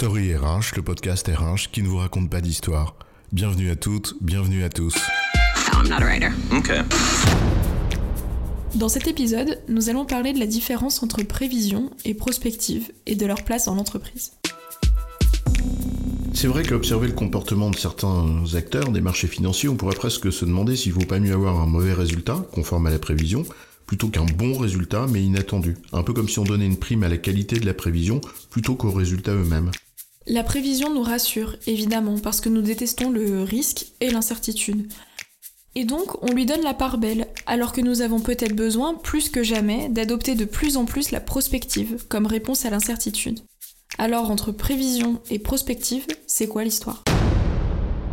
Story RH, le podcast RH qui ne vous raconte pas d'histoire. Bienvenue à toutes, bienvenue à tous. I'm not a writer. Okay. Dans cet épisode, nous allons parler de la différence entre prévision et prospective et de leur place dans l'entreprise. C'est vrai qu'observer le comportement de certains acteurs des marchés financiers, on pourrait presque se demander s'il vaut pas mieux avoir un mauvais résultat, conforme à la prévision, plutôt qu'un bon résultat mais inattendu. Un peu comme si on donnait une prime à la qualité de la prévision plutôt qu'aux résultats eux-mêmes. La prévision nous rassure, évidemment, parce que nous détestons le risque et l'incertitude. Et donc, on lui donne la part belle, alors que nous avons peut-être besoin, plus que jamais, d'adopter de plus en plus la prospective comme réponse à l'incertitude. Alors, entre prévision et prospective, c'est quoi l'histoire?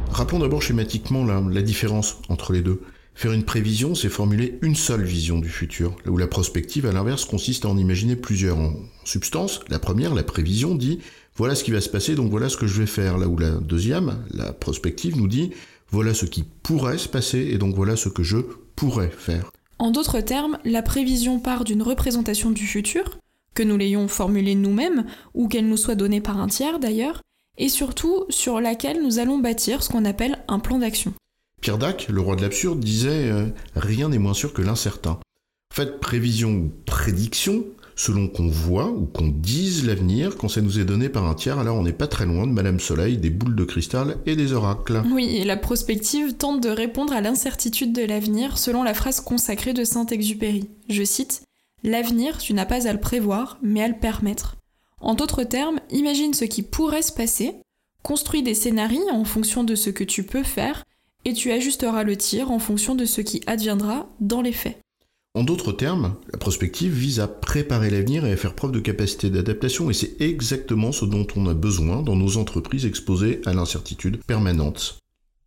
Rappelons d'abord schématiquement la, différence entre les deux. Faire une prévision, c'est formuler une seule vision du futur, là où la prospective, à l'inverse, consiste à en imaginer plusieurs. En substance, la première, la prévision, dit voilà ce qui va se passer, donc voilà ce que je vais faire, là où la deuxième, la prospective, nous dit voilà ce qui pourrait se passer, et donc voilà ce que je pourrais faire. En d'autres termes, la prévision part d'une représentation du futur, que nous l'ayons formulée nous-mêmes, ou qu'elle nous soit donnée par un tiers d'ailleurs, et surtout sur laquelle nous allons bâtir ce qu'on appelle un plan d'action. Pierre Dac, le roi de l'absurde, disait euh, Rien n'est moins sûr que l'incertain. En fait, prévision ou prédiction, selon qu'on voit ou qu'on dise l'avenir, quand ça nous est donné par un tiers, alors on n'est pas très loin de Madame Soleil, des boules de cristal et des oracles. Oui, la prospective tente de répondre à l'incertitude de l'avenir selon la phrase consacrée de Saint-Exupéry. Je cite L'avenir, tu n'as pas à le prévoir, mais à le permettre. En d'autres termes, imagine ce qui pourrait se passer, construis des scénarios en fonction de ce que tu peux faire, et tu ajusteras le tir en fonction de ce qui adviendra dans les faits. En d'autres termes, la prospective vise à préparer l'avenir et à faire preuve de capacité d'adaptation, et c'est exactement ce dont on a besoin dans nos entreprises exposées à l'incertitude permanente.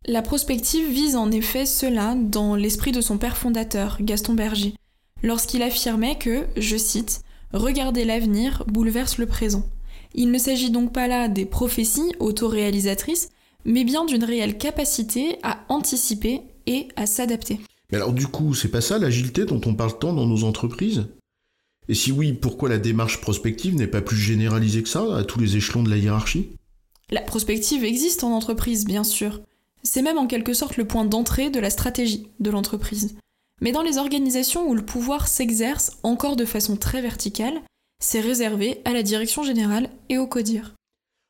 La prospective vise en effet cela dans l'esprit de son père fondateur, Gaston Berger, lorsqu'il affirmait que, je cite, Regarder l'avenir bouleverse le présent. Il ne s'agit donc pas là des prophéties autoréalisatrices, mais bien d'une réelle capacité à anticiper et à s'adapter. Mais alors du coup, c'est pas ça l'agilité dont on parle tant dans nos entreprises? Et si oui, pourquoi la démarche prospective n'est pas plus généralisée que ça à tous les échelons de la hiérarchie? La prospective existe en entreprise, bien sûr. C'est même en quelque sorte le point d'entrée de la stratégie de l'entreprise. Mais dans les organisations où le pouvoir s'exerce encore de façon très verticale, c'est réservé à la direction générale et au CODIR.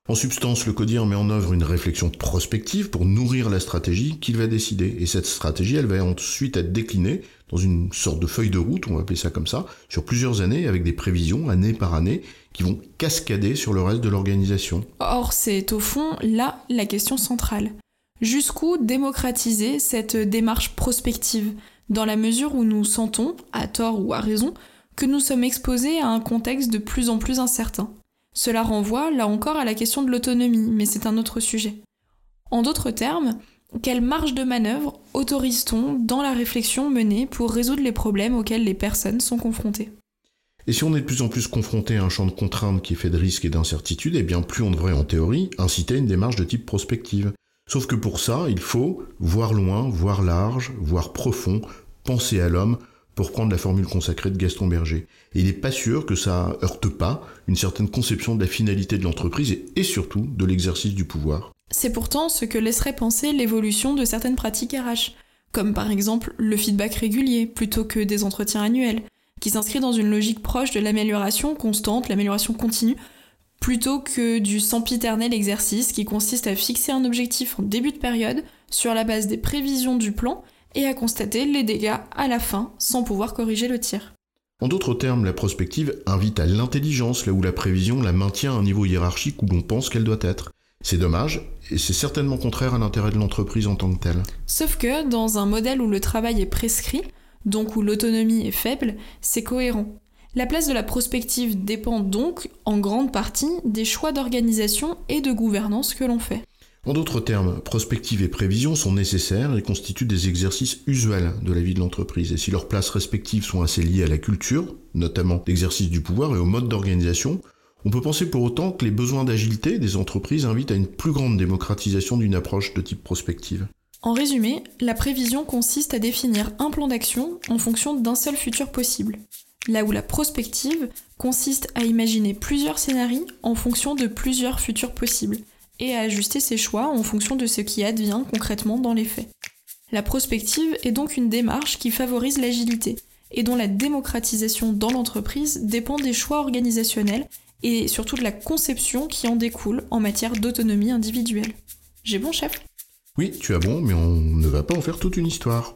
En substance, le CODIR met en œuvre une réflexion prospective pour nourrir la stratégie qu'il va décider. Et cette stratégie, elle va ensuite être déclinée dans une sorte de feuille de route, on va appeler ça comme ça, sur plusieurs années avec des prévisions, année par année, qui vont cascader sur le reste de l'organisation. Or, c'est au fond là la question centrale. Jusqu'où démocratiser cette démarche prospective dans la mesure où nous sentons, à tort ou à raison, que nous sommes exposés à un contexte de plus en plus incertain? Cela renvoie là encore à la question de l'autonomie, mais c'est un autre sujet. En d'autres termes, quelle marge de manœuvre autorise-t-on dans la réflexion menée pour résoudre les problèmes auxquels les personnes sont confrontées? Et si on est de plus en plus confronté à un champ de contraintes qui fait de risques et d'incertitudes, eh bien plus on devrait en théorie inciter une démarche de type prospective. Sauf que pour ça, il faut voir loin, voir large, voir profond, penser à l'homme, pour prendre la formule consacrée de Gaston Berger. Et il n'est pas sûr que ça heurte pas une certaine conception de la finalité de l'entreprise et, et surtout de l'exercice du pouvoir. C'est pourtant ce que laisserait penser l'évolution de certaines pratiques RH, comme par exemple le feedback régulier plutôt que des entretiens annuels, qui s'inscrit dans une logique proche de l'amélioration constante, l'amélioration continue, plutôt que du sempiternel exercice qui consiste à fixer un objectif en début de période sur la base des prévisions du plan et à constater les dégâts à la fin sans pouvoir corriger le tir. En d'autres termes, la prospective invite à l'intelligence là où la prévision la maintient à un niveau hiérarchique où l'on pense qu'elle doit être. C'est dommage, et c'est certainement contraire à l'intérêt de l'entreprise en tant que telle. Sauf que dans un modèle où le travail est prescrit, donc où l'autonomie est faible, c'est cohérent. La place de la prospective dépend donc, en grande partie, des choix d'organisation et de gouvernance que l'on fait. En d'autres termes, prospective et prévision sont nécessaires et constituent des exercices usuels de la vie de l'entreprise. Et si leurs places respectives sont assez liées à la culture, notamment l'exercice du pouvoir et au mode d'organisation, on peut penser pour autant que les besoins d'agilité des entreprises invitent à une plus grande démocratisation d'une approche de type prospective. En résumé, la prévision consiste à définir un plan d'action en fonction d'un seul futur possible. Là où la prospective consiste à imaginer plusieurs scénarios en fonction de plusieurs futurs possibles et à ajuster ses choix en fonction de ce qui advient concrètement dans les faits. La prospective est donc une démarche qui favorise l'agilité et dont la démocratisation dans l'entreprise dépend des choix organisationnels et surtout de la conception qui en découle en matière d'autonomie individuelle. J'ai bon chef? Oui, tu as bon, mais on ne va pas en faire toute une histoire.